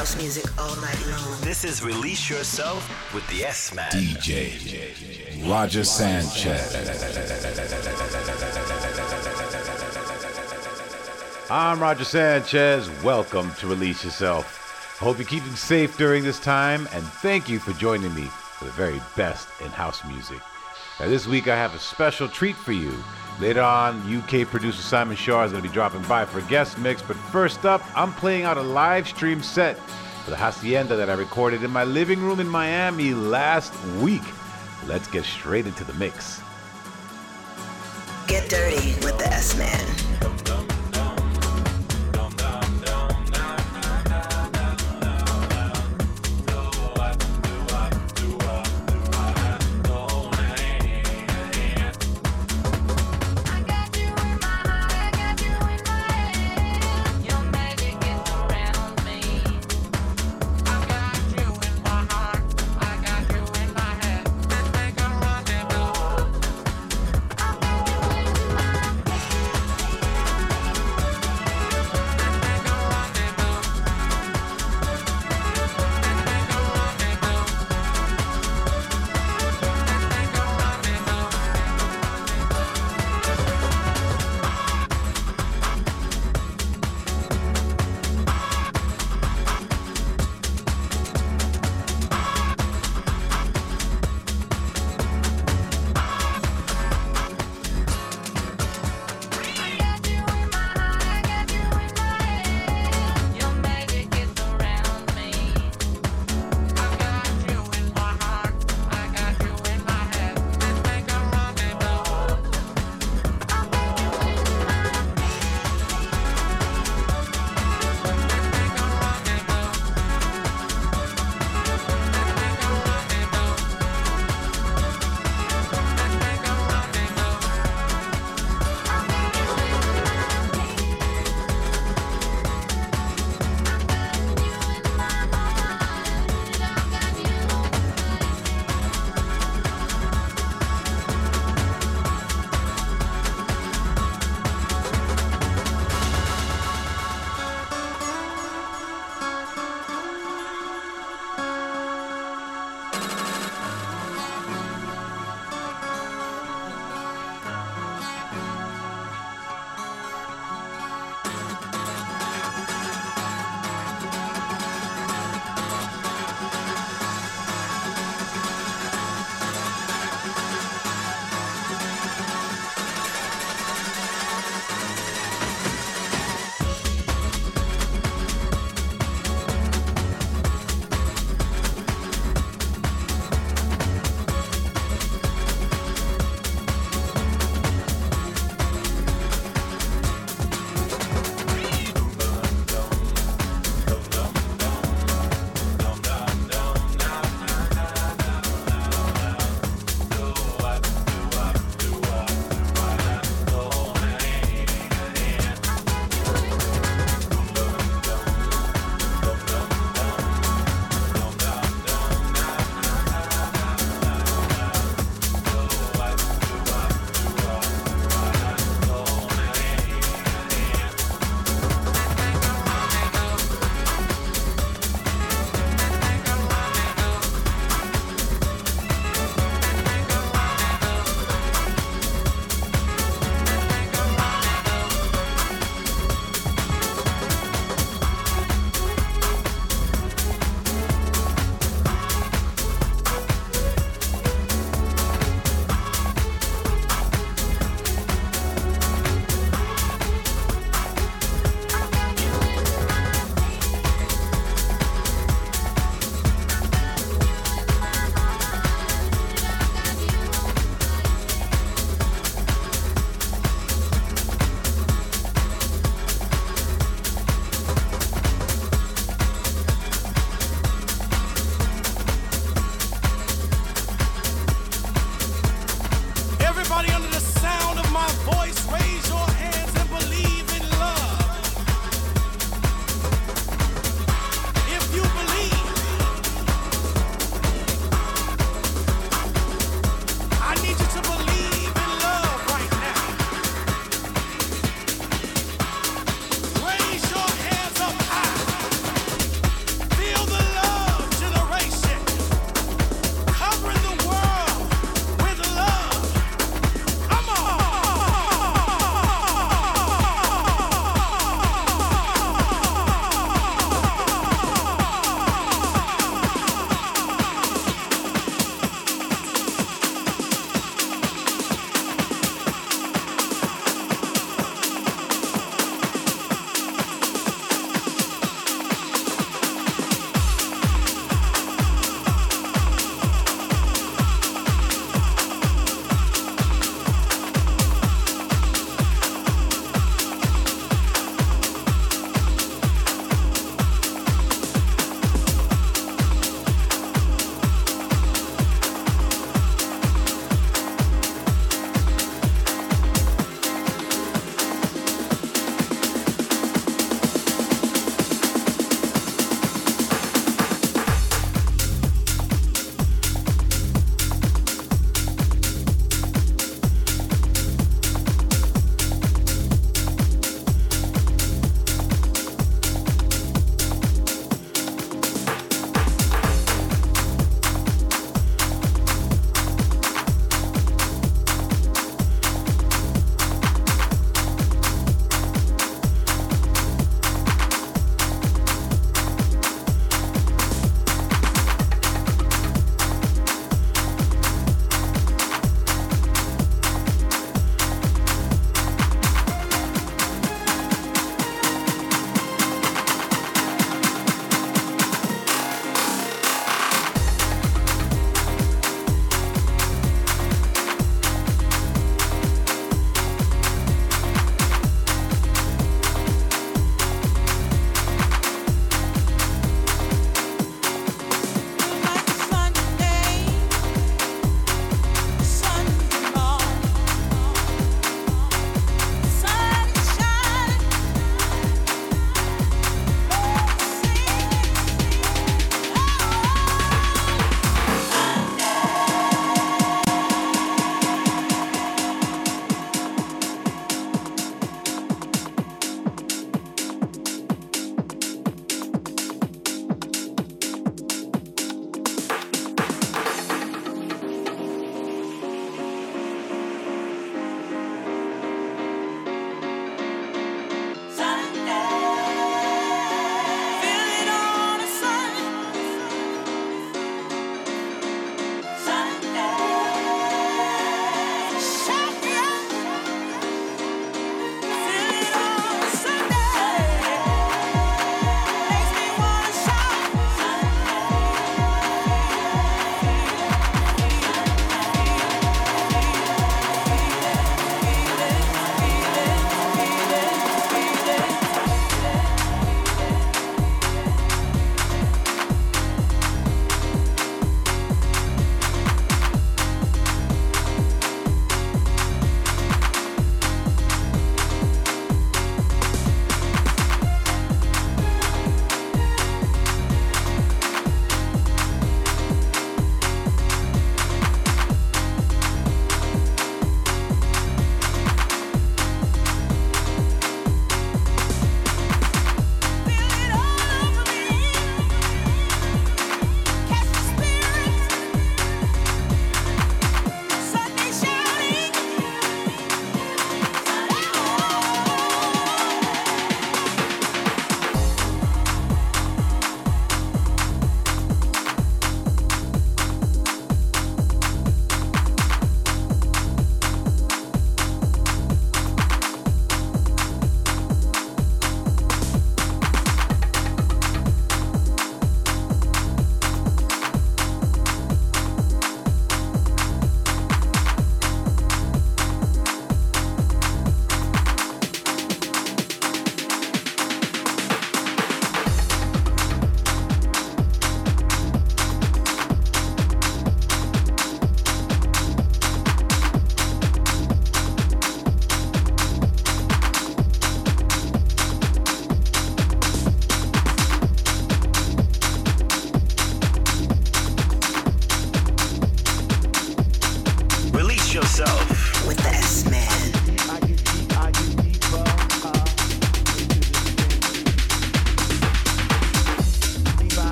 house music all night long. This is Release Yourself with the S Man. DJ Roger Sanchez. I'm Roger Sanchez. Welcome to Release Yourself. I hope you're keeping safe during this time, and thank you for joining me for the very best in house music. Now, this week I have a special treat for you. Later on, UK producer Simon Shaw is going to be dropping by for a guest mix, but first up, I'm playing out a live stream set for the Hacienda that I recorded in my living room in Miami last week. Let's get straight into the mix. Get dirty with the S Man.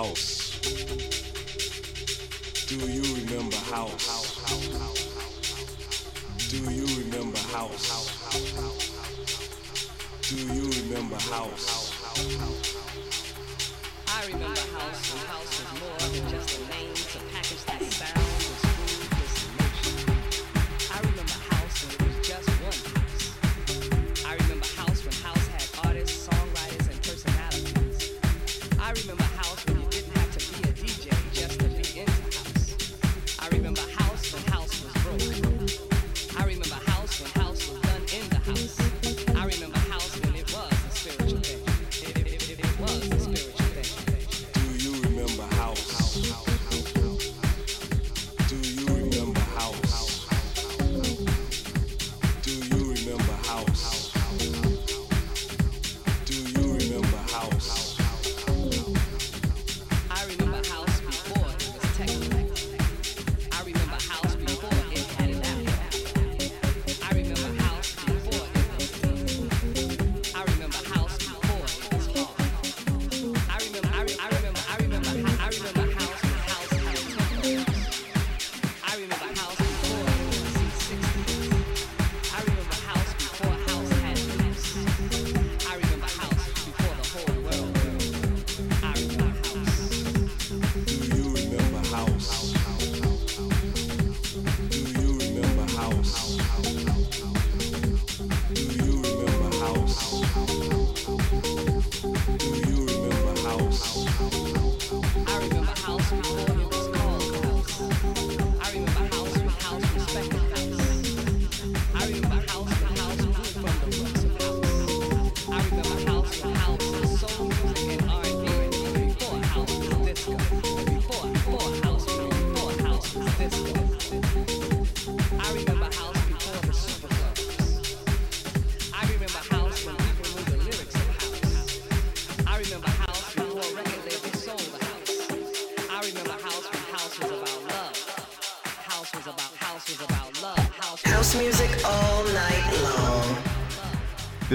house.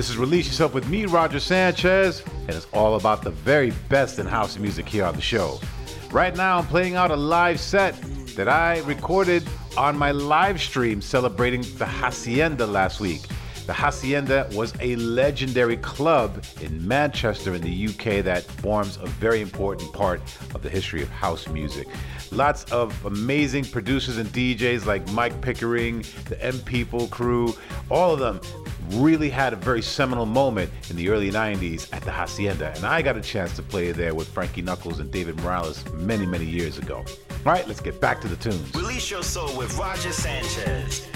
This is Release Yourself with me, Roger Sanchez, and it's all about the very best in house music here on the show. Right now, I'm playing out a live set that I recorded on my live stream celebrating the Hacienda last week. The Hacienda was a legendary club in Manchester, in the UK, that forms a very important part of the history of house music. Lots of amazing producers and DJs like Mike Pickering, the M People crew, all of them really had a very seminal moment in the early 90s at the Hacienda, and I got a chance to play there with Frankie Knuckles and David Morales many, many years ago. All right, let's get back to the tunes. Release your soul with Roger Sanchez.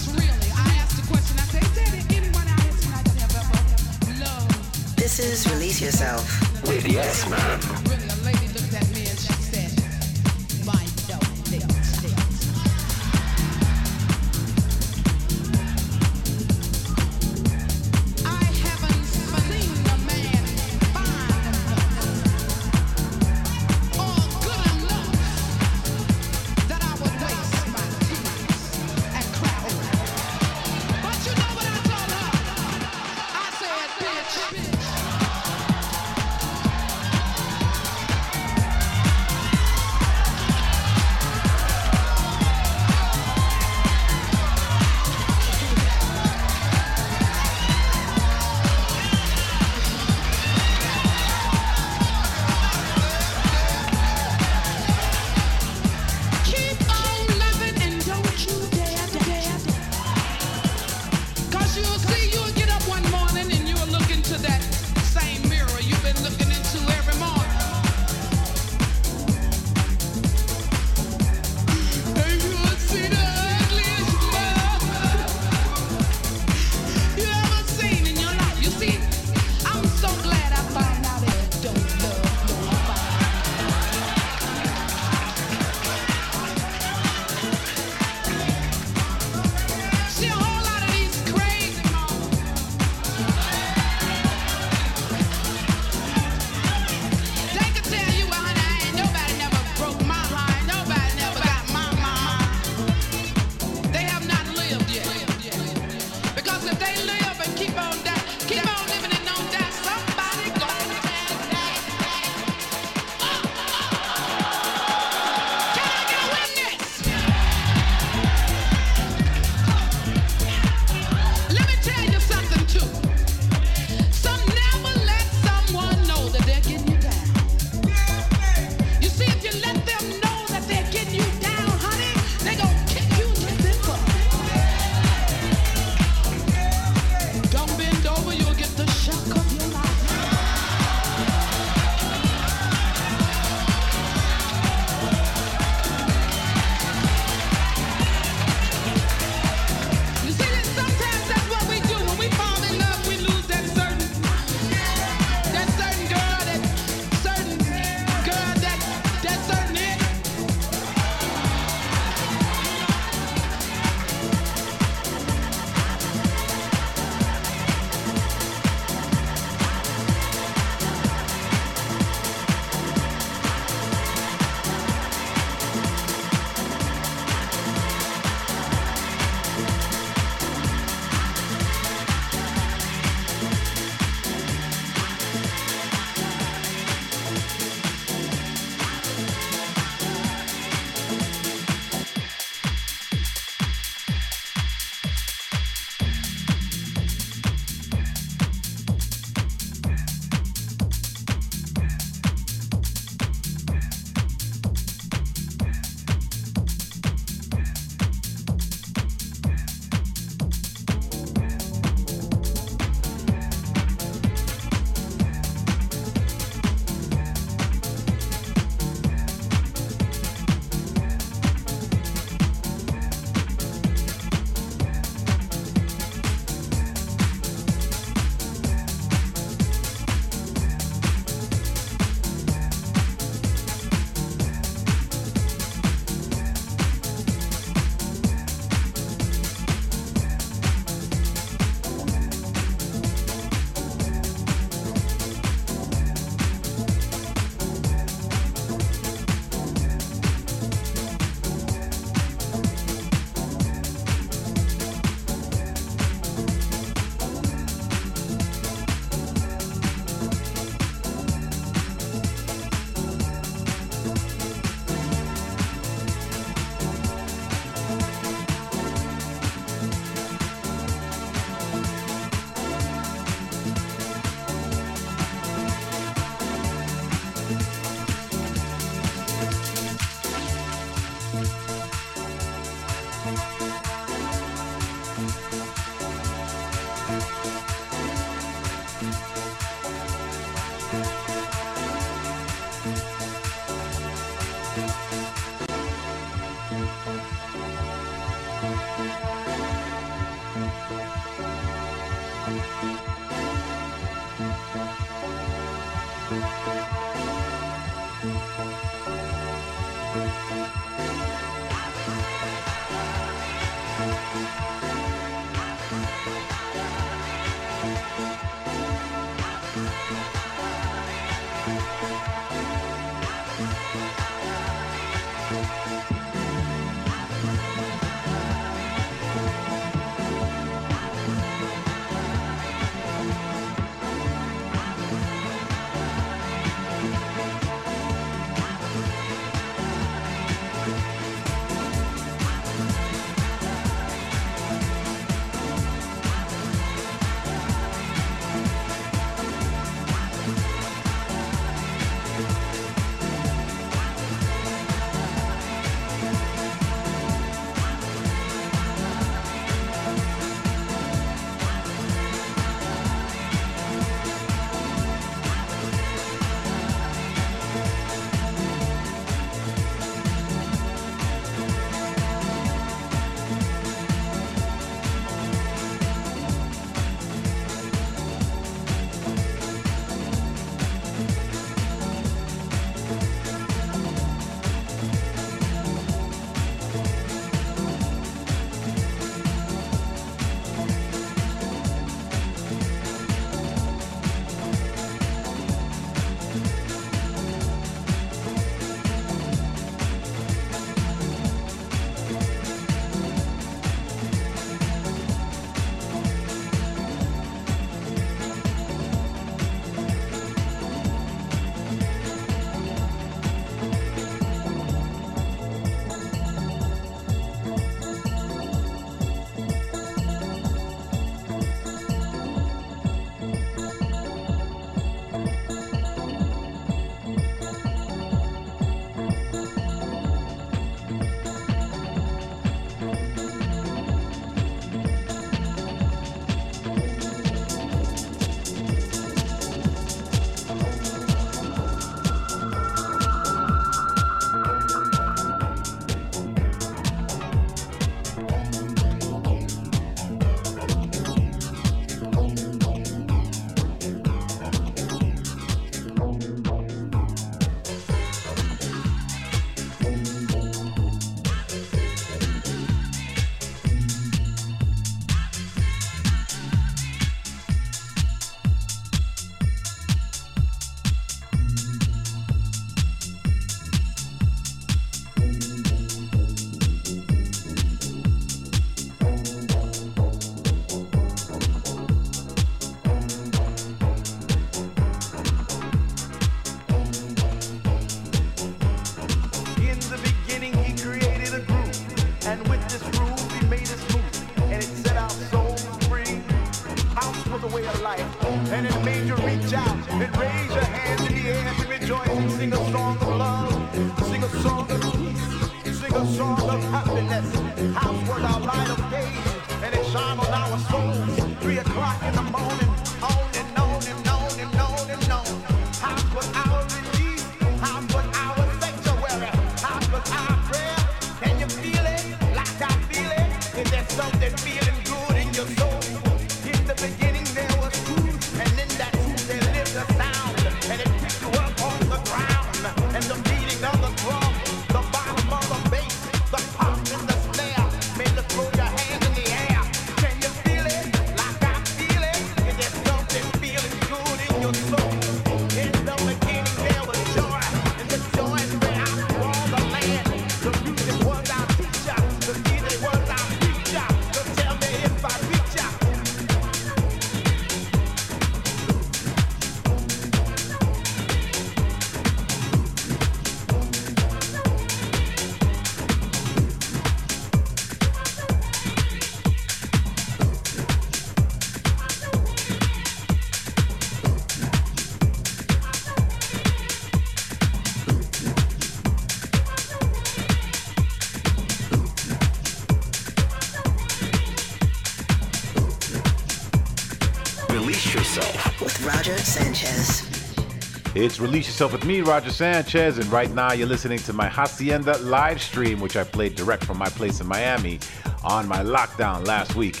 It's Release Yourself with me, Roger Sanchez, and right now you're listening to my Hacienda live stream, which I played direct from my place in Miami on my lockdown last week.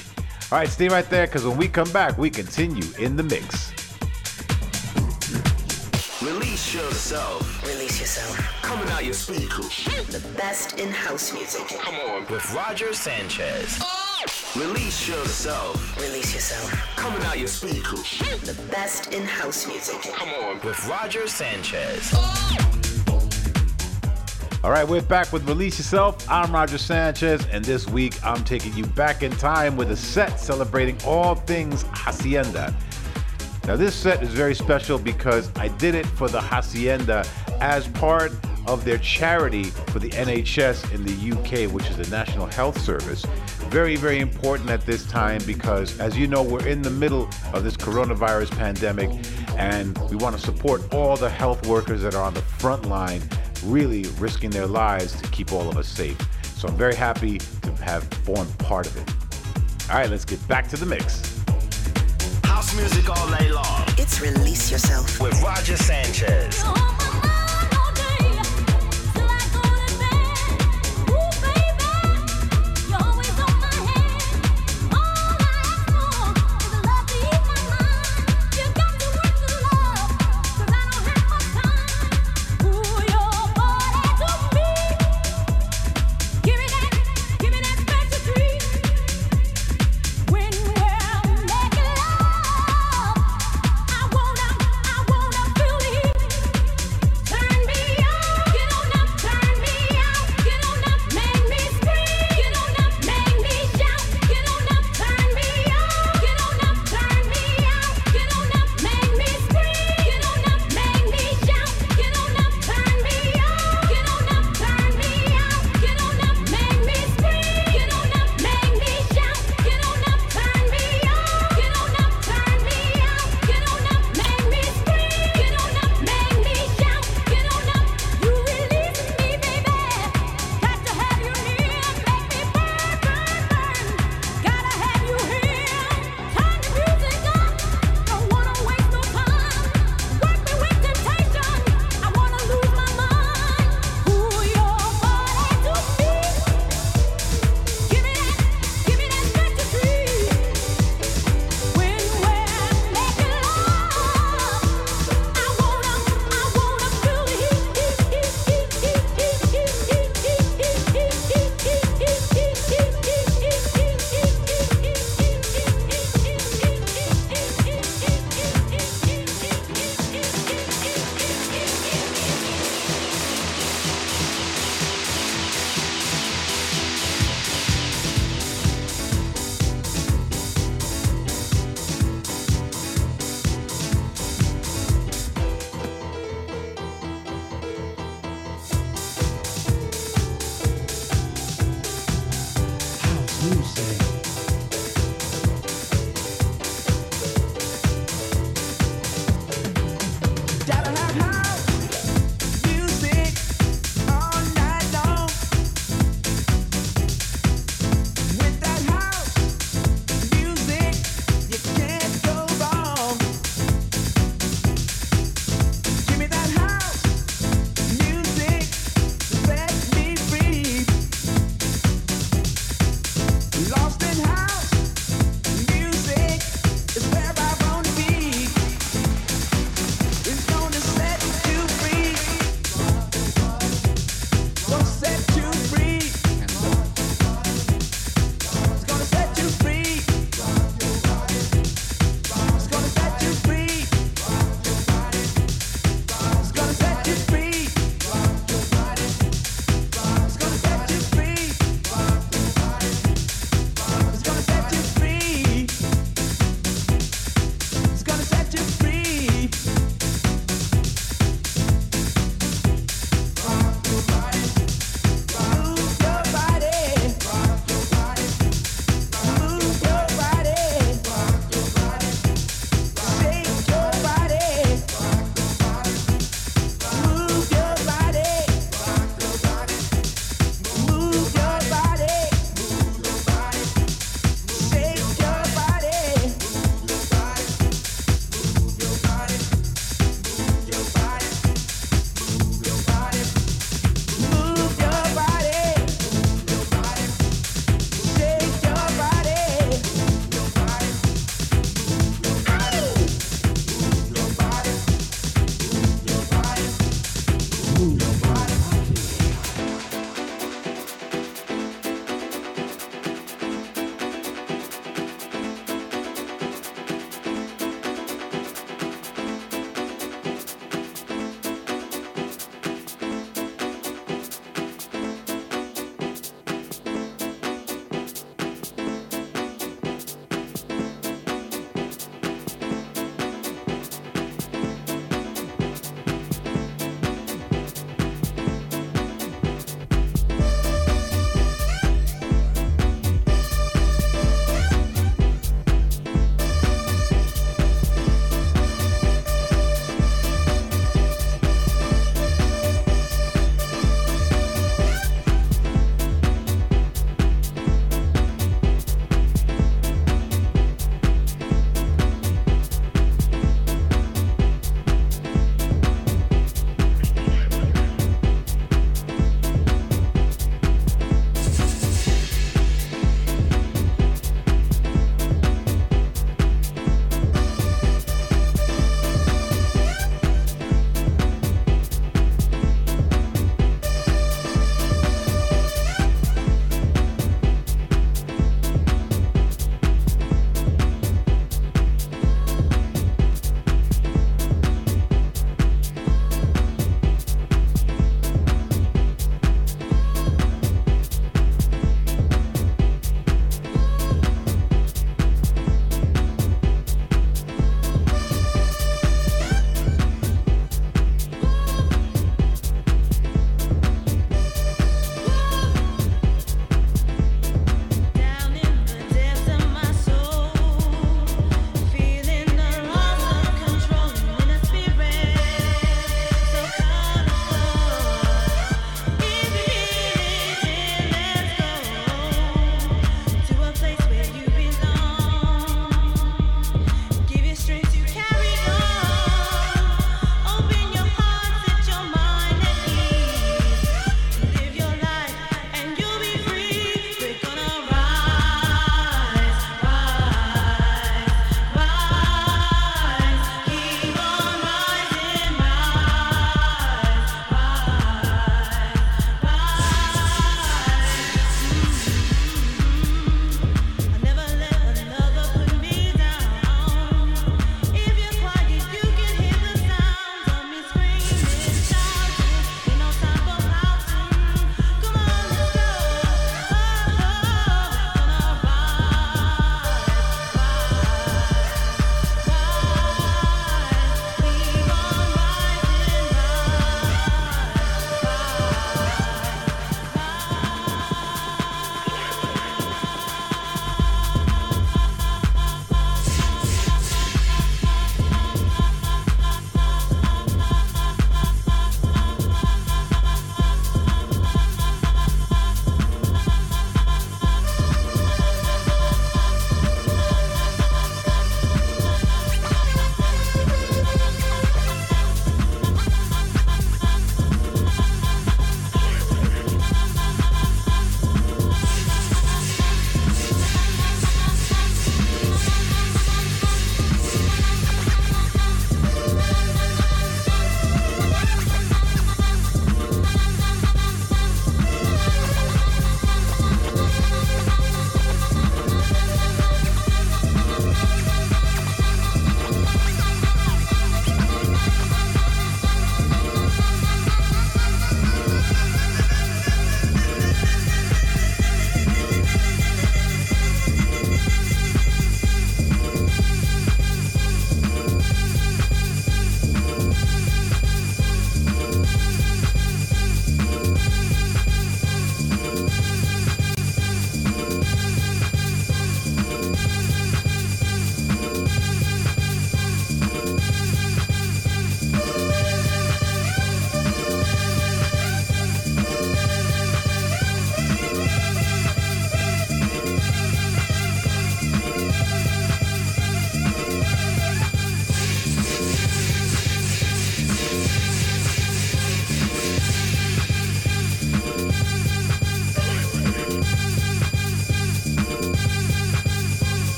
All right, stay right there because when we come back, we continue in the mix. Release yourself. Release yourself. Coming out your speakers. The best in house music. Come on. With Roger Sanchez. Release yourself. Release yourself. Coming out your speakers. The best in house music. Come on. With Roger Sanchez. All right, we're back with Release Yourself. I'm Roger Sanchez, and this week I'm taking you back in time with a set celebrating all things Hacienda. Now, this set is very special because I did it for the Hacienda as part of their charity for the NHS in the UK, which is the National Health Service. Very, very important at this time because, as you know, we're in the middle of this coronavirus pandemic and we want to support all the health workers that are on the front line, really risking their lives to keep all of us safe. So I'm very happy to have formed part of it. All right, let's get back to the mix. House music all day long. It's Release Yourself. With Roger Sanchez.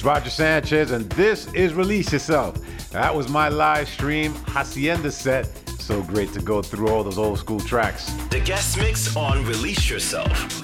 It's Roger Sanchez, and this is Release Yourself. That was my live stream Hacienda set. So great to go through all those old school tracks. The guest mix on Release Yourself.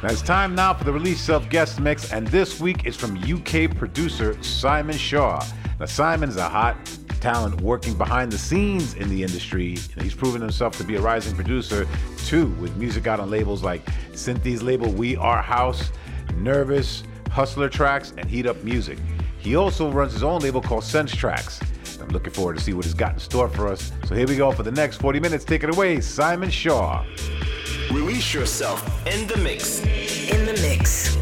Now it's time now for the Release Yourself guest mix, and this week is from UK producer Simon Shaw. Now Simon is a hot talent working behind the scenes in the industry. And he's proven himself to be a rising producer too, with music out on labels like Cynthia's label We Are House, Nervous, Hustler Tracks, and Heat Up Music. He also runs his own label called Sense Tracks. I'm looking forward to see what he's got in store for us. So here we go for the next 40 minutes. Take it away, Simon Shaw. Release Yourself in the mix. In the mix.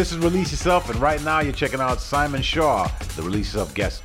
This is Release Yourself, and right now you're checking out Simon Shaw, the Release Yourself guest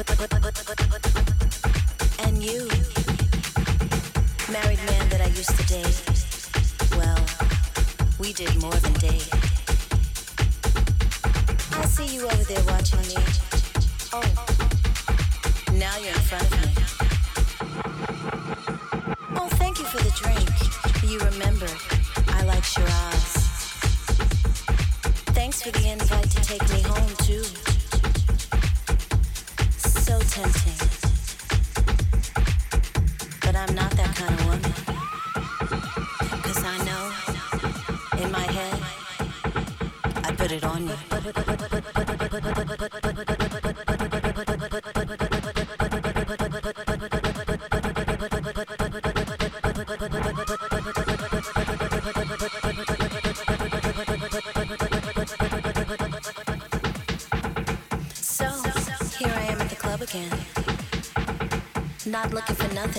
And you, married man that I used to date, well, we did more than date. I see you over there watching me. Oh, now you're in front of me. Oh, thank you for the drink. You remember, I like Shiraz. Thanks for the invite to take me home,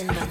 nothing, but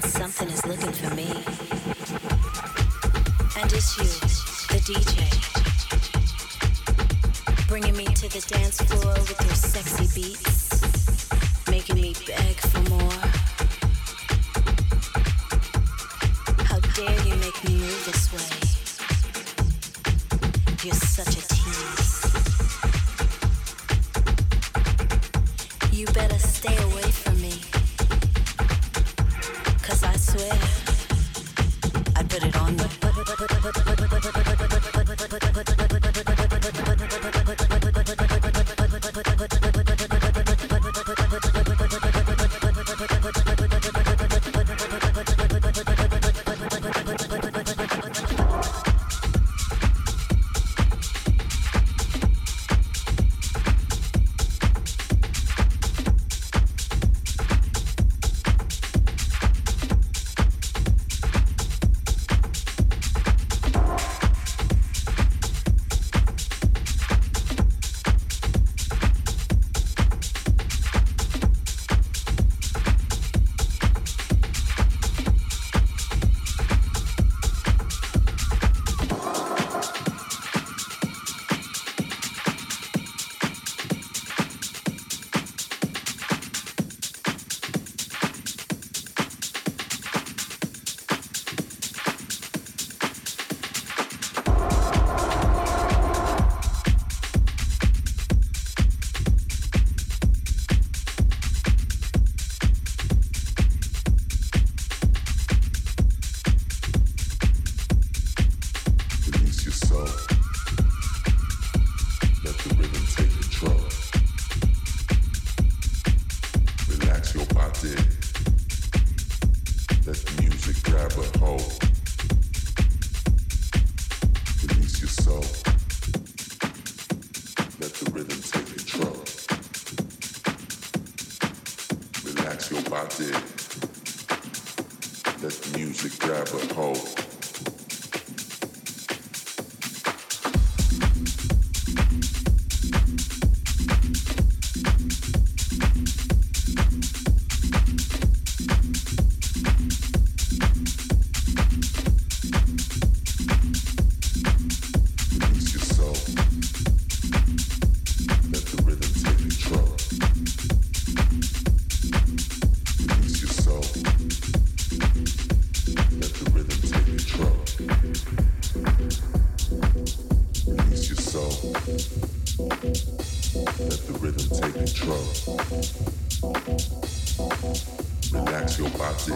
Relax your body.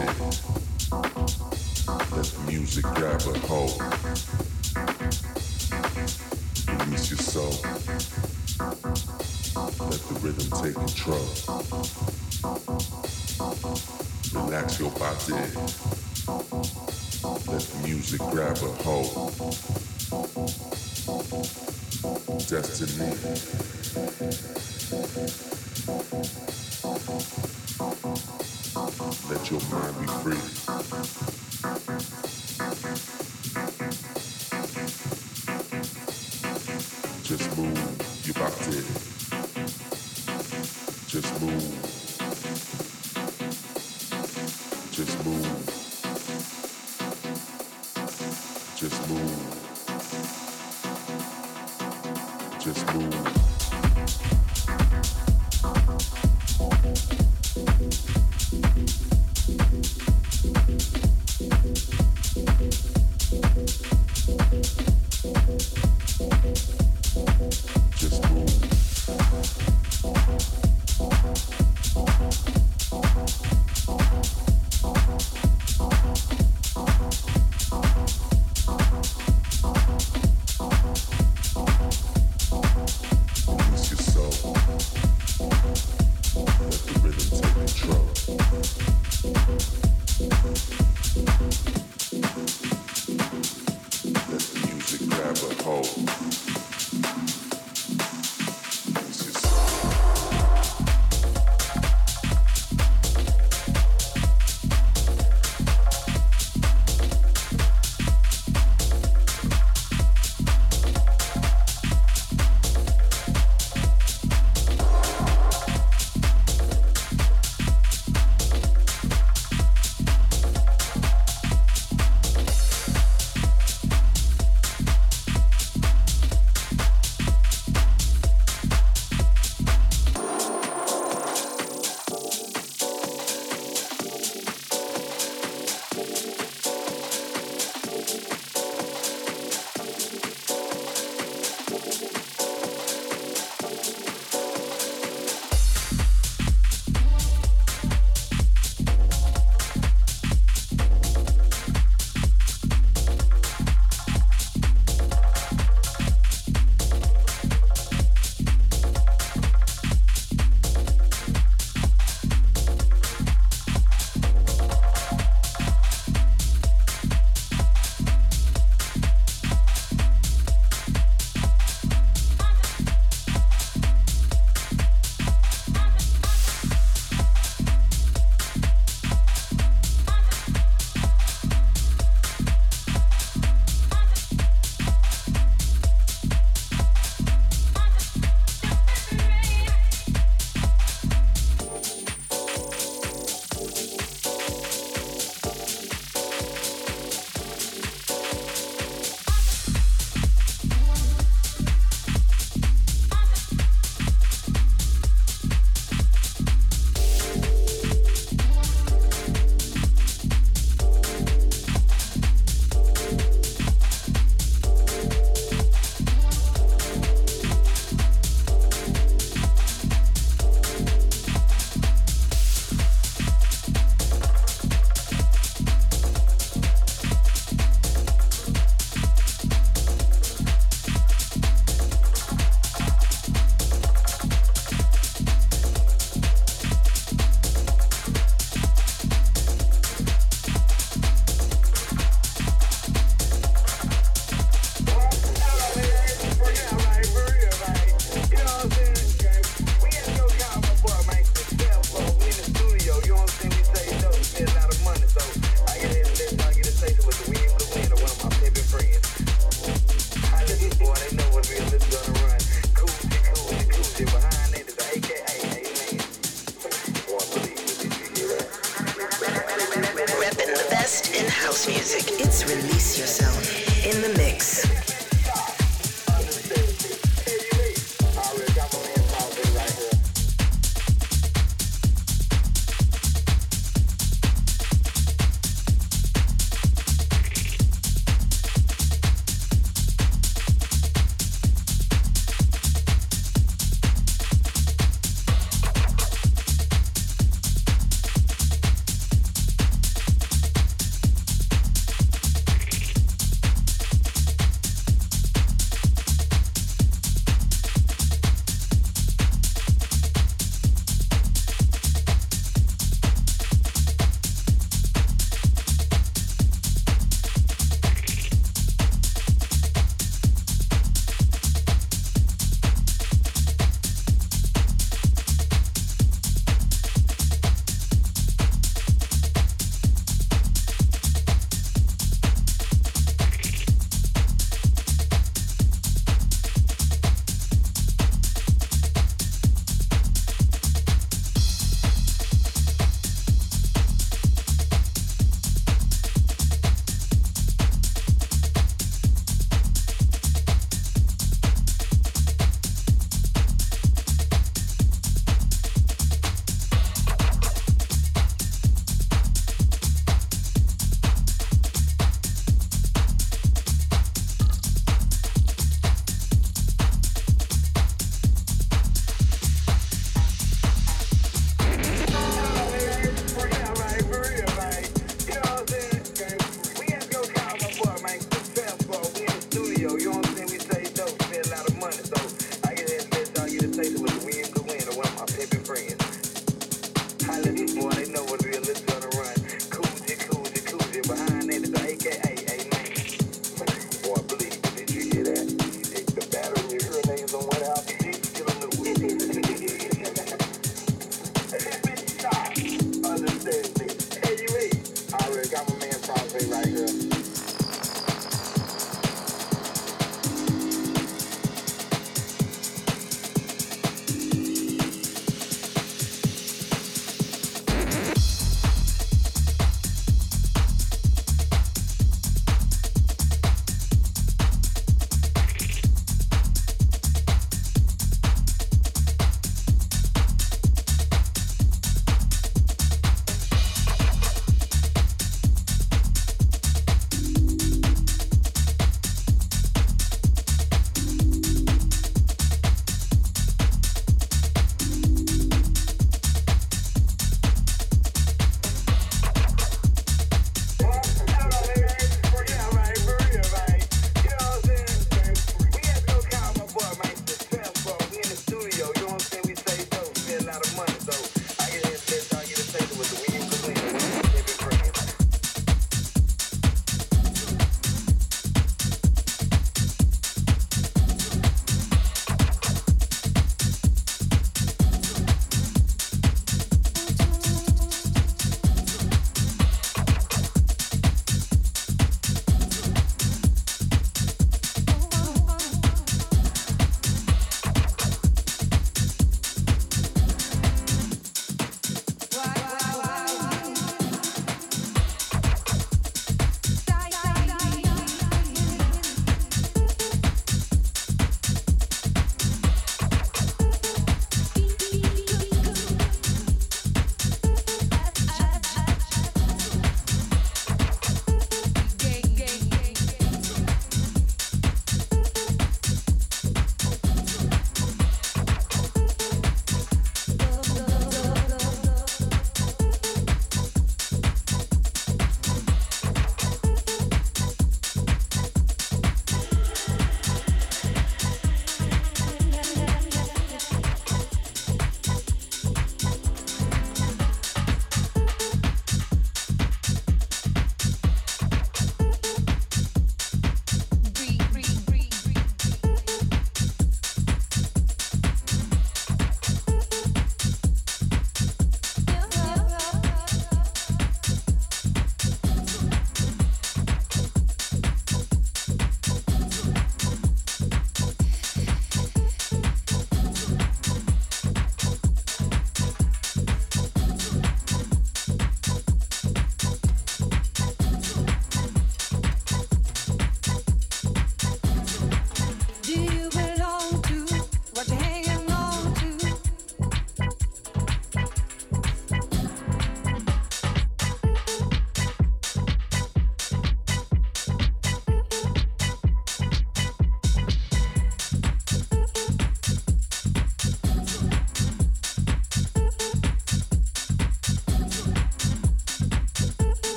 Let the music grab a hold. Release yourself. Let the rhythm take control. Relax your body. Let the music grab a hold. Destiny. Let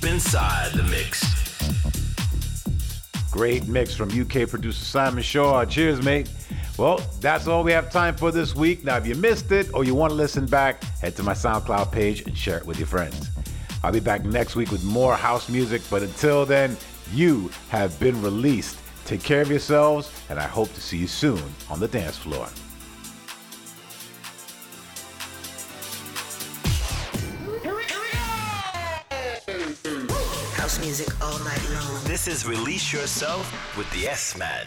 Deep inside the mix. Great mix from UK producer Simon Shaw. Cheers, mate. Well, that's all we have time for this week. Now, if you missed it or you want to listen back, head to my SoundCloud page and share it with your friends. I'll be back next week with more house music, but until then, you have been released. Take care of yourselves, and I hope to see you soon on the dance floor. Is Release Yourself with the S Man.